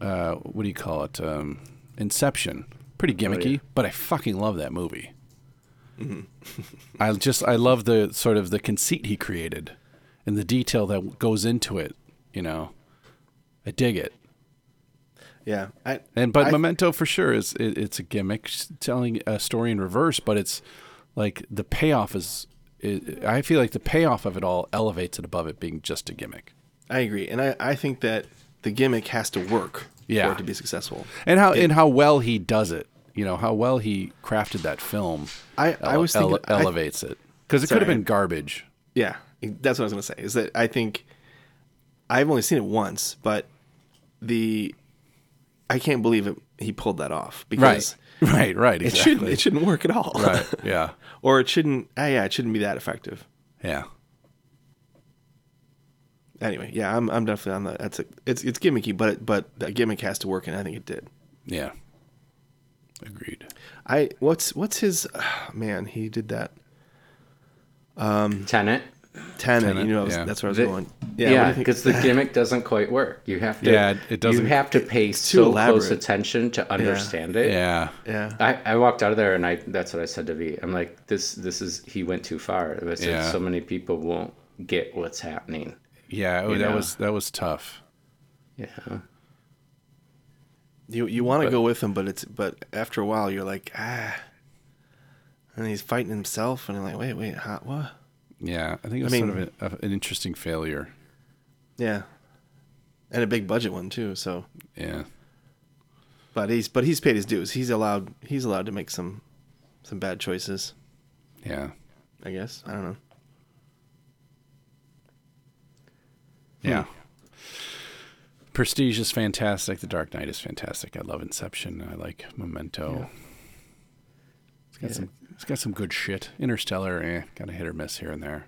uh, what do you call it? Um, Inception. Pretty gimmicky, yeah. but I fucking love that movie. <laughs> I just I love the sort of the conceit he created, and the detail that goes into it. You know, I dig it. Yeah. I, And but I- Memento for sure is it, it's a gimmick telling a story in reverse, but it's like the payoff is. It, I feel like the payoff of it all elevates it above it being just a gimmick. I agree, and I, I think that the gimmick has to work Yeah. for it to be successful. and how and how well he does it. You know how well he crafted that film. I- I was thinking- I- elevates it because it could have been garbage. Yeah, that's what I was gonna say. Is that I think I've only seen it once, but the I can't believe it, he pulled that off because right, <laughs> right, it exactly. shouldn't it shouldn't work at all. right, <laughs> yeah, or it shouldn't. Ah, yeah, it shouldn't be that effective. yeah, Anyway, yeah, I'm I'm definitely on that. That's a, it's it's gimmicky, but it, but that gimmick has to work, and I think it did. yeah. Agreed. I what's what's his ah, man? He did that Tenet. Tenet. Tenet, you know, yeah. that's where I was The- going. Yeah, what do Yeah, because the gimmick doesn't quite work. You have to. Yeah, it doesn't- You have to pay too so close attention to understand it. Yeah, yeah, I, I walked out of there and I that's what I said to V. I'm like, this this is he went too far. I said Yeah. so many people won't get what's happening. yeah. oh, that know. was that was tough. Yeah. you you want to go with him, but it's but after a while you're like ah, and he's fighting himself, and I'm like, wait, wait, how, what? Yeah, I think it was mean- sort of a, a, an interesting failure. Yeah, and a big budget one too. So, Yeah, but he's but he's paid his dues. He's allowed he's allowed to make some some bad choices. yeah, I guess I don't know. yeah. Hmm. Prestige is fantastic. The Dark Knight is fantastic. I love Inception. I like Memento. It's got some. It's got some good shit. Interstellar, eh, got a hit or miss here and there.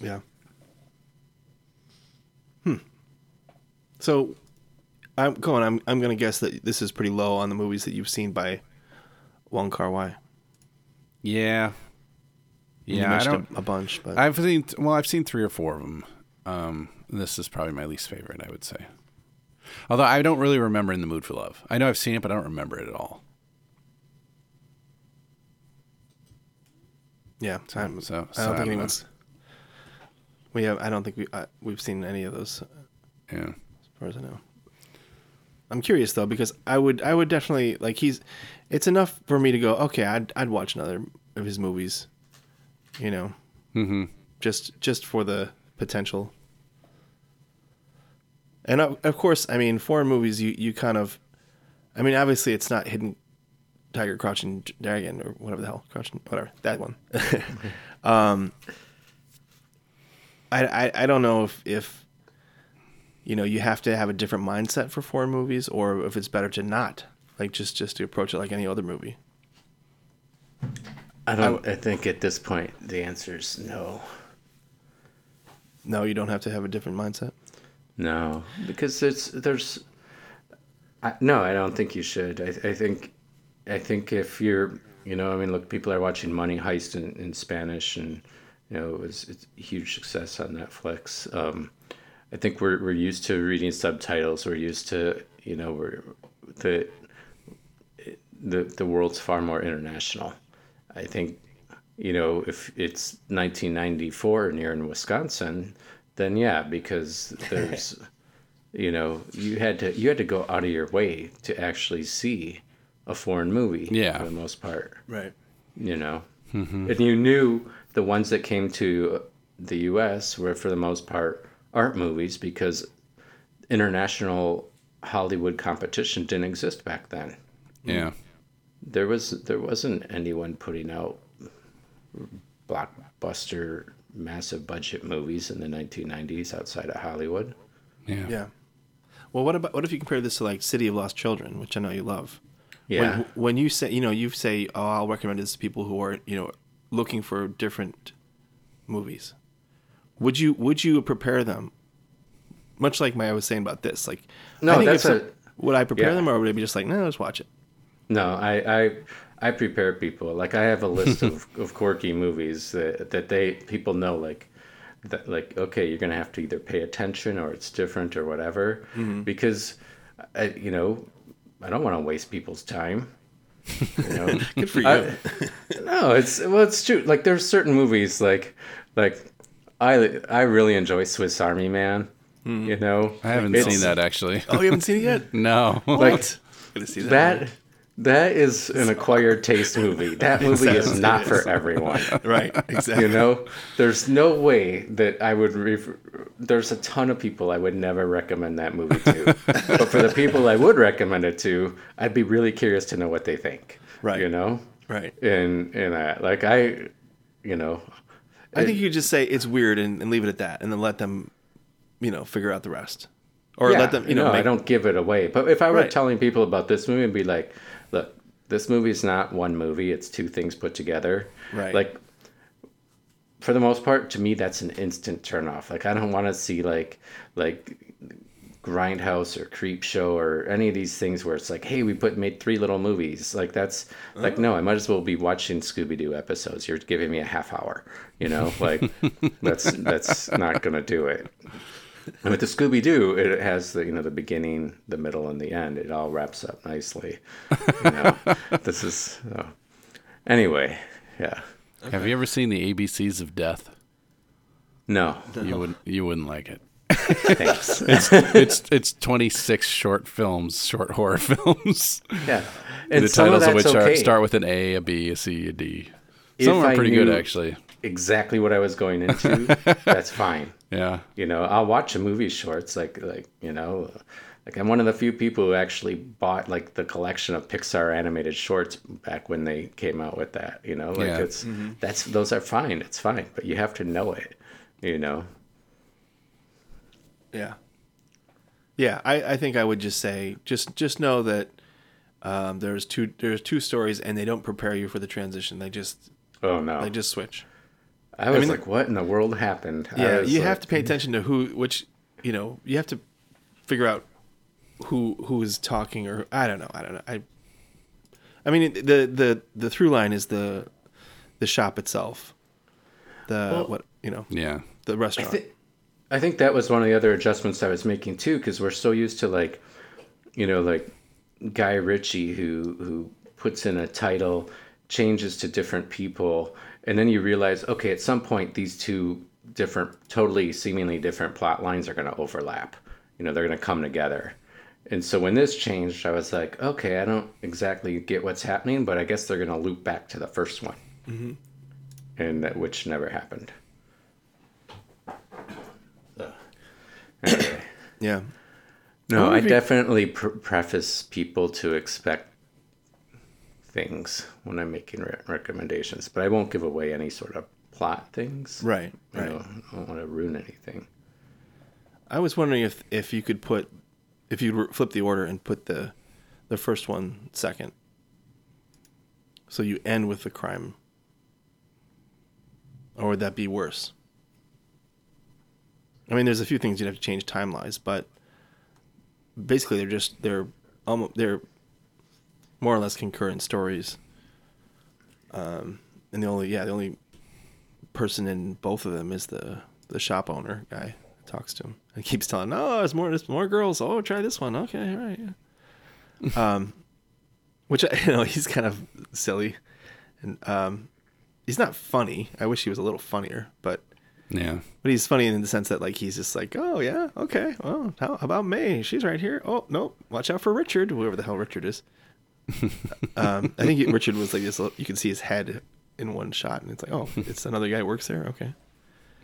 Yeah. Hmm. So, I'm going. I'm I'm gonna guess that this is pretty low on the movies that you've seen by Wong Kar Wai. Yeah. Yeah, I don't. a, a bunch, but I've seen well, I've seen three or four of them. Um, this is probably my least favorite, I would say. Although I don't really remember In the Mood for Love. I know I've seen it, but I don't remember it at all. Yeah, I, So, so I don't think anyone's. We have. I don't think we uh, we've seen any of those, Yeah. as far as I know. I'm curious though because I would I would definitely like he's. It's enough for me to go. Okay, I'd I'd watch another of his movies. You know. Mm-hmm. just just for the potential. And of, of course, I mean, foreign movies, you you kind of, I mean, obviously, it's not Hidden Tiger, Crouching Dragon, or whatever the hell, Crouching, whatever that one. <laughs> um, I, I I don't know if if you know you have to have a different mindset for foreign movies, or if it's better to not, like just just to approach it like any other movie. I don't. I think at this point the answer is no. No, you don't have to have a different mindset. No, because there's there's. I, no, I don't think you should. I, I think, I think if you're, you know, I mean, look, people are watching Money Heist in, in Spanish, and you know, it was it's a huge success on Netflix. Um, I think we're we're used to reading subtitles. We're used to, you know, we're the the the world's far more international. I think, you know, if it's 1994 and you're in Wisconsin, then yeah, because there's, <laughs> you know, you had to you had to go out of your way to actually see a foreign movie. Yeah. for the most part, Right. you know, mm-hmm. and you knew the ones that came to the U.S. were for the most part art movies because international Hollywood competition didn't exist back then Yeah. there was there wasn't anyone putting out blockbuster massive budget movies in the 1990s outside of Hollywood. Yeah. Yeah. Well, what about what if you compare this to like City of Lost Children, which I know you love? Yeah. When, when you say, you know, you say, "Oh, I'll recommend this to people who are, you know, looking for different movies." Would you would you prepare them? Much like my I was saying about this, like, No, I think that's a- some- would I prepare yeah. them or would I be just like, no, just watch it? No, I I I prepare people. Like I have a list of, <laughs> of quirky movies that that they people know like that like okay, you're gonna have to either pay attention or it's different or whatever mm-hmm. because I you know I don't want to waste people's time. You know, <laughs> Good for you. I- <laughs> no, it's well, it's true. Like there's certain movies like like I I really enjoy Swiss Army Man. Hmm. You know, I haven't It's- seen that actually. oh, you haven't seen it yet? <laughs> no. Like Gotta see that. that. That is an acquired taste movie. That <laughs> movie is not for is. everyone. <laughs> right? Exactly. You know, there's no way that I would. Ref- there's a ton of people I would never recommend that movie to, <laughs> but for the people I would recommend it to, I'd be really curious to know what they think. Right. You know, Right. and and uh, like I, you know, I think you could just say it's weird and, and leave it at that, and then let them, you know, figure out the rest, or yeah, let them, you know, no, I don't give it away. But if I were Right. telling people about this movie, I'd be like, look, this movie's not one movie; it's two things put together. Right. Like, for the most part, to me, that's an instant turn off. Like, I don't want to see like like Grindhouse or Creepshow or any of these things where it's like, hey, we put made three little movies. Like that's like oh. no, I might as well be watching Scooby Doo episodes. You're giving me a half hour. You know, like <laughs> that's that's not gonna do it. And <laughs> with the Scooby Doo, it has the you know the beginning, the middle, and the end. It all wraps up nicely. You know, <laughs> this is uh, anyway. Yeah. Have you ever seen the ABCs of Death? No. You wouldn't. You wouldn't like it. Thanks. <laughs> It's it's 26 short films, short horror films. yeah. And the some of titles of which okay. are, start with an A, a B, a C, a D. Some of them I are pretty good actually. Exactly what I was going <laughs> into. that's fine. Yeah. You know, I'll watch a movie shorts like like you know, like I'm one of the few people who actually bought like the collection of Pixar animated shorts back when they came out with that. You know, like Yeah. it's that's those are fine. It's fine, but you have to know it. You know. yeah. Yeah, I, I think I would just say just just know that um, there's two there's two stories and they don't prepare you for the transition. They just Oh no! they just switch. I was mean- like, "What in the world happened?" Yeah, you like- have to pay attention to who which you know you have to figure out who who is talking or I don't know I don't know I. I mean the the the through line is the the shop itself, the Well- what you know Yeah. the I, restaurant. I think that was one of the other adjustments I was making too, because we're so used to like, you know, like Guy Ritchie who who puts in a title, changes to different people, and then you realize, okay, at some point these two different, totally seemingly different plot lines are going to overlap. You know, they're going to come together. And so when this changed, I was like, okay, I don't exactly get what's happening, but I guess they're going to loop back to the first one, mm-hmm. and that which never happened. Anyway. yeah, No, I definitely pr- preface people to expect things when I'm making re- recommendations, but I won't give away any sort of plot things. right, You right. know, I don't want to ruin anything. I was wondering if if you could put if you flip the order and put the the first one second. So you end with the crime. Or would that be worse? I mean, there's a few things you'd have to change timelines, but basically they're just they're almost they're more or less concurrent stories. Um, and the only yeah the only person in both of them is the the shop owner guy talks to him. And keeps telling oh there's more there's more girls. Oh try this one. Okay all right yeah. um which I <laughs> you know he's kind of silly. And um he's not funny. I wish he was a little funnier but Yeah. but he's funny in the sense that like he's just like oh yeah okay. Well how about May? She's right here. Oh no watch out for Richard whoever the hell Richard is <laughs> um I think he, Richard was like this little- you can see his head in one shot and it's like oh it's another guy who works there okay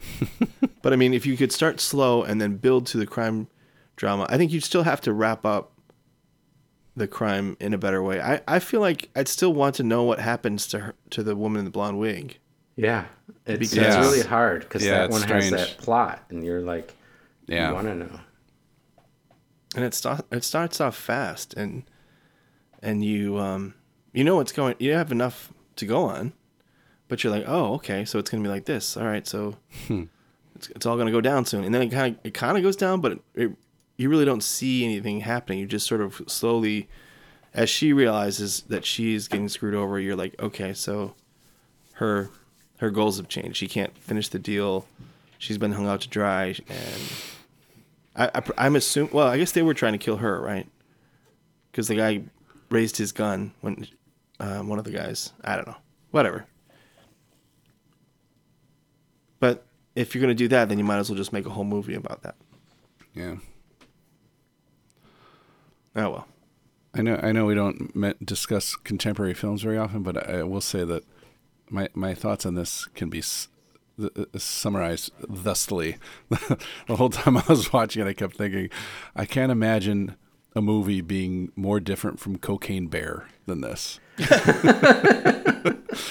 <laughs> but I mean, if you could start slow and then build to the crime drama, I think you'd still have to wrap up the crime in a better way. I, I feel like I'd still want to know what happens to her to the woman in the blonde wig. Yeah, it's, Because- it's really hard because Yeah, that it's one has that plot, and you're like, Yeah. you want to know. And it start, it starts off fast and and you um you know what's going you have enough to go on, but you're like, "Oh, okay, so it's going to be like this. All right, so it's, it's all going to go down soon." And then it kind of it kind of goes down, but it, it, you really don't see anything happening. You just sort of slowly as she realizes that she's getting screwed over, you're like, "Okay, so her her goals have changed. She can't finish the deal. She's been hung out to dry and I, I, I'm assuming. Well, I guess they were trying to kill her, right? Because the guy raised his gun when um, one of the guys. I don't know. Whatever. But if you're gonna do that, then you might as well just make a whole movie about that. Yeah. Oh well. I know. I know we don't discuss contemporary films very often, but I will say that my my thoughts on this can be s- uh, summarized thusly. <laughs> the whole time I was watching it, I kept thinking, I can't imagine a movie being more different from Cocaine Bear than this. <laughs>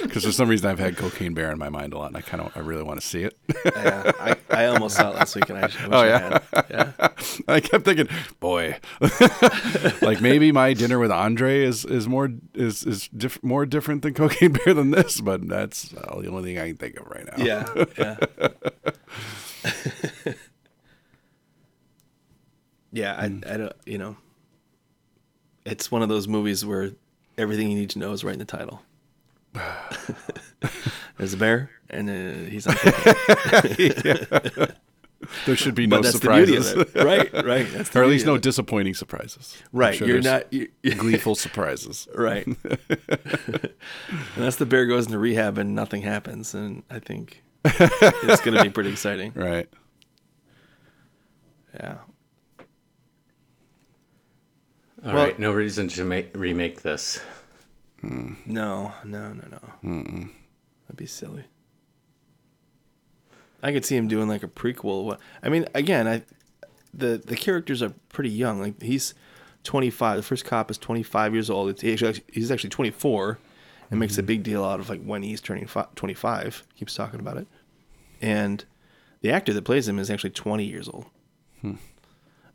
Because for some reason I've had Cocaine Bear in my mind a lot, and I kind of I really want to see it. Yeah, I, I almost saw it last week, and I, I wish Oh, I yeah? had. Yeah. <laughs> I kept thinking, boy, <laughs> like maybe my dinner with Andre is is more is is diff- more different than Cocaine Bear than this, but that's uh, the only thing I can think of right now. Yeah. Yeah. yeah. I, I don't. You know. It's one of those movies where everything you need to know is right in the title. <sighs> There's a bear, and uh, he's on. <laughs> there should be no that's the beauty surprises, right? Right. Or at least no disappointing surprises. Right. sure You're not. You, <laughs> gleeful surprises. right. <laughs> and that's the bear goes into rehab and nothing happens, and I think it's going to be pretty exciting. Right. Yeah. All Well- right, no reason to make remake this. No, no, no, no. That'd be silly. I could see him doing like a prequel. What- I mean, again, I the the characters are pretty young. Like he's 25. The first cop is 25 years old. It's he's actually, he's actually 24, and makes a big deal out of like when he's turning fi- 25. Keeps talking about it, and the actor that plays him is actually 20 years old.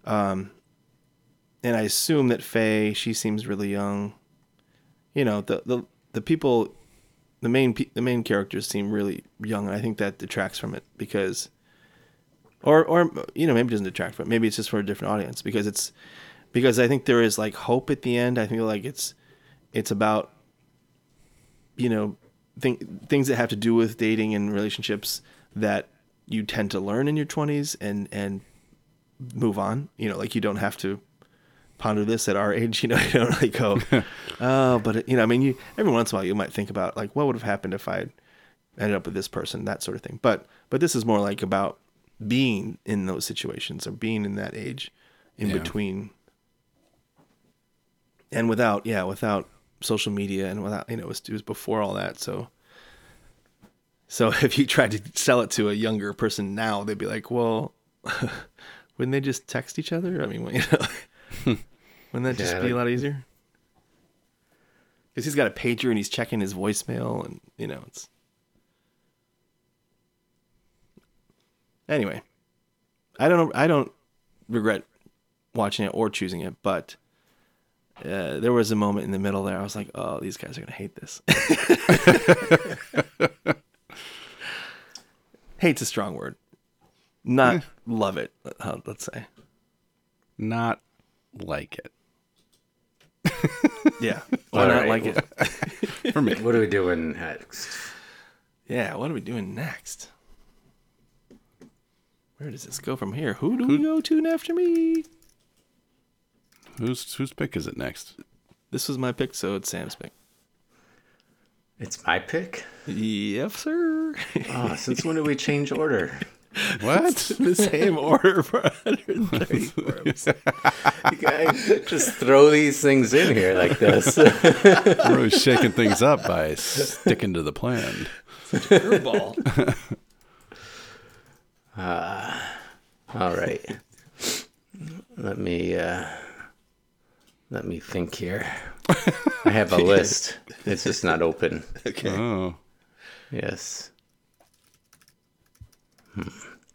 Um, and I assume that Faye, she seems really young. You know, the the the people, the main the main characters seem really young, and I think that detracts from it because, or or you know maybe it doesn't detract from it. Maybe it's just for a different audience because it's because I think there is like hope at the end. I think like it's it's about you know th- things that have to do with dating and relationships that you tend to learn in your 20s and and move on you know like you don't have to ponder this at our age you know <laughs> you don't like go <laughs> oh but you know i mean you every once in a while you might think about like what would have happened if i ended up with this person that sort of thing. But but this is more like about being in those situations or being in that age in Yeah. between. And without yeah without social media and without you know it was, it was before all that so. So <laughs> if you tried to sell it to a younger person now they'd be like well wouldn't they just text each other? I mean you know wouldn't that just Yeah, be a lot easier because he's got a pager and he's checking his voicemail and you know it's anyway i don't i don't regret watching it or choosing it but uh, there was a moment in the middle there. I was like, "Oh, these guys are gonna hate this." <laughs> Hate's a strong word. Not love it. uh, Let's say, Not like it. Yeah. <laughs> Why All not right. like it? <laughs> For me. What are we doing next? Yeah. What are we doing next? Where does this go from here? Who do we go to next after me? Whose whose pick is it next? This was my pick, so it's Sam's pick. It's my pick. Yep, sir. Oh, since when did we change order? <laughs> What? <laughs> the same order for 134 episodes. You guys just throw these things in here like this. <laughs> We're always shaking things up by sticking to the plan. Curveball. <laughs> All right. Let me uh let me think here. I have a list. It's just not open. Okay. Oh. Yes.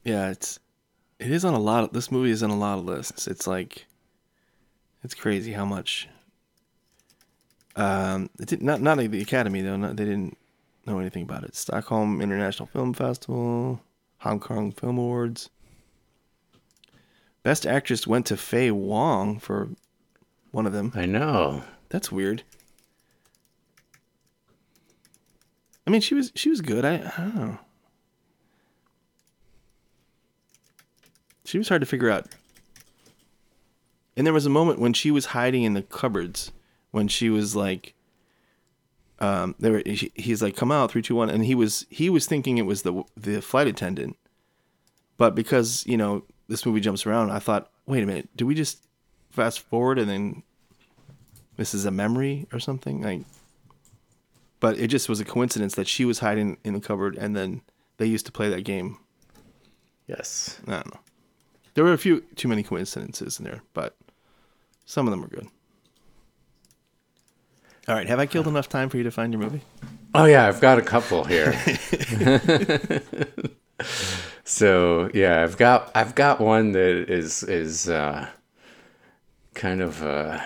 Yeah, it's it is on a lot of this movie is on a lot of lists. It's like it's crazy how much um it did not not like the Academy though, not, they didn't know anything about it. Stockholm International Film Festival, Hong Kong Film Awards. Best actress went to Faye Wong for one of them. I know. That's weird. I mean, she was she was good. I, I don't know. She was hard to figure out. And there was a moment when she was hiding in the cupboards, when she was like, um, there were, he- he's like, "Come out, three, two, one," and he was he was thinking it was the the flight attendant, but because you know this movie jumps around, I thought, wait a minute, do we just fast forward and then this is a memory or something? Like but it just was a coincidence that she was hiding in the cupboard and then they used to play that game. Yes. i don't know there were a few too many coincidences in there but some of them were good all right have i killed enough time for you to find your movie Oh yeah, I've got a couple here. <laughs> so yeah, I've got I've got one that is is uh, kind of uh,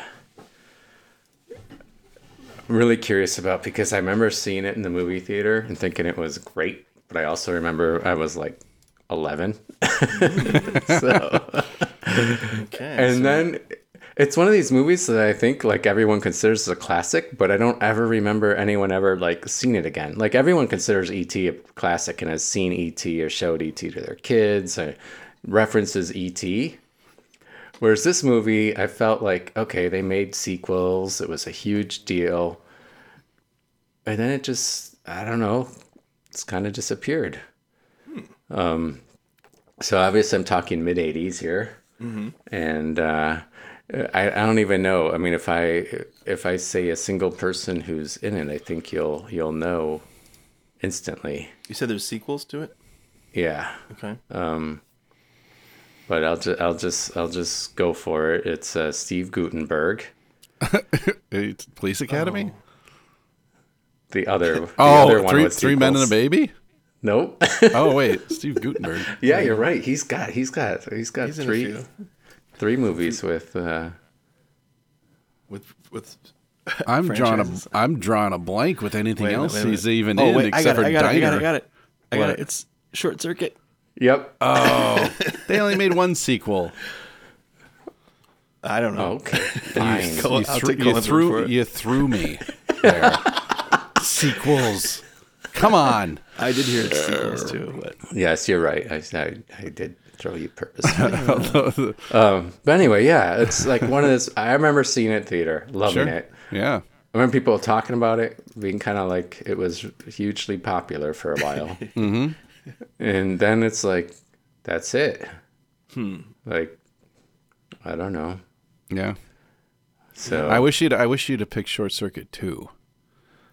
really curious about because I remember seeing it in the movie theater and thinking it was great, but I also remember I was like eleven. <laughs> so okay and then it's one of these movies that I think like everyone considers a classic, but I don't ever remember anyone ever like seen it again. Like everyone considers ET a classic and has seen ET or showed ET to their kids or references ET. Whereas this movie, I felt like okay, they made sequels. It was a huge deal, and then it just I don't know, it's kind of disappeared. Um, so obviously I'm talking mid '80s here and uh, I, I don't even know. I mean, if I if I say a single person who's in it, I think you'll you'll know instantly. you said there's sequels to it Yeah, okay Um, but I'll just I'll just I'll just go for it. It's uh, Steve Guttenberg, It's <laughs> Police Academy? the other the Oh, other one three, with three men and a baby? Nope. Oh wait, <laughs> Steve Guttenberg. yeah, you're right. He's got he's got he's got He's three three movies with uh, with with. I'm drawing a franchises. I'm drawing a blank with anything Wait else wait a minute. he's even oh, in wait, I except got it, for I got it, I got it, I got it. I got it. It's Short Circuit. Yep. Oh, <laughs> they only made one sequel. I don't know. okay. <laughs> Fine. Go- you, I'll threw- take you Colin's threw you threw me there. Sequels. Come on. <laughs> I did hear it's sequels too, but Yes, you're right. I, I, I did throw you purposely. <laughs> um, but anyway, yeah, it's like one of those. I remember seeing it theater, loving Sure. it. Yeah. I remember people talking about it, being kind of like it was hugely popular for a while. <laughs> mm-hmm. And then it's like, that's it. Like, I don't know. Yeah. So I wish you'd I wish you'd have picked Short Circuit too.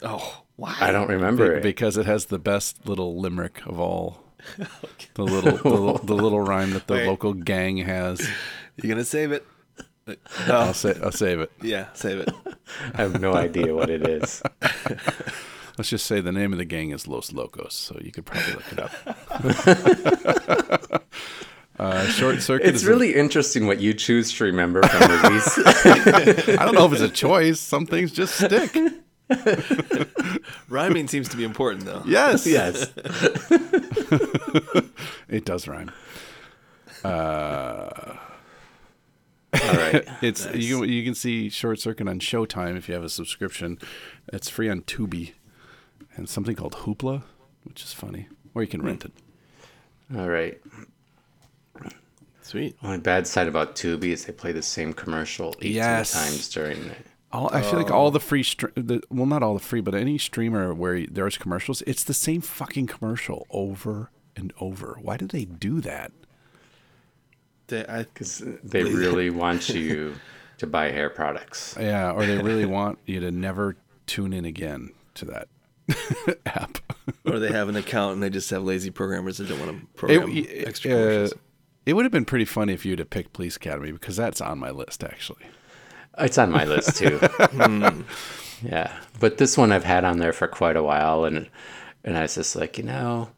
oh, why? I don't remember Be- it. because it has the best little limerick of all. <laughs> The little the, little- the <laughs> little rhyme that the Wait. local gang has. You're gonna save it? I'll No. say I'll save it. Yeah, save it. <laughs> I have no idea what it is. Let's just say the name of the gang is Los Locos, so you could probably look it up. uh, short circuit. It's is a- really interesting what you choose to remember from movies. I don't know if it's a choice. Some things just stick. <laughs> Rhyming seems to be important though. Yes. <laughs> yes. <laughs> It does rhyme. Uh, all right. It's you. can- You can see Short Circuit on Showtime if you have a subscription. It's free on Tubi, and something called Hoopla, which is funny, or you can rent it. Hmm. All right. Sweet. Only bad side about Tubi is they play the same commercial 18 Yes. times during it. All, I feel like all the free, str- the, well, not all the free, but any streamer where there's commercials, it's the same fucking commercial over and over. Why do they do that? They- Because they really <laughs> want you to buy hair products. Yeah, or they really <laughs> want you to never tune in again to that <laughs> app. or they have an account and they just have lazy programmers that don't want to program It, extra uh, commercials. it would have been pretty funny if you'd have picked Police Academy because that's on my list actually. It's on my list too. <laughs> Yeah, but this one I've had on there for quite a while, and and I was just like, you know,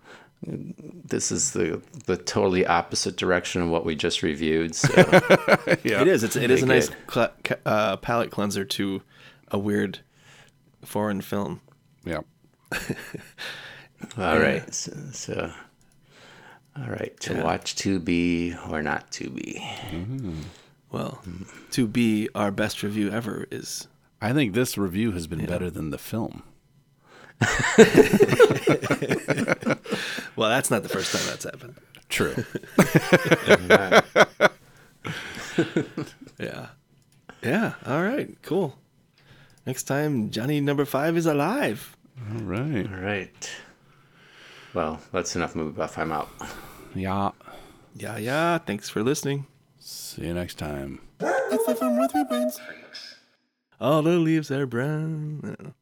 this is the the totally opposite direction of what we just reviewed. So <laughs> Yeah, It is. It's it is a nice good. cl- uh, palate cleanser to a weird foreign film. Yeah. <laughs> all right, so, so all right, to watch to be or not to be. Well, hmm. to be our best review ever is I think this review has been better than the film. <laughs> well. That's not the first time that's happened. True. <laughs> Yeah. Yeah. All right. Cool. Next time, Johnny number five is alive. All right. All right. Well, that's enough movie uh, buff. I'm out. Yeah. Yeah. Yeah. Thanks for listening. See you next time. It's the Film with three brains. All the leaves are brown. I don't know.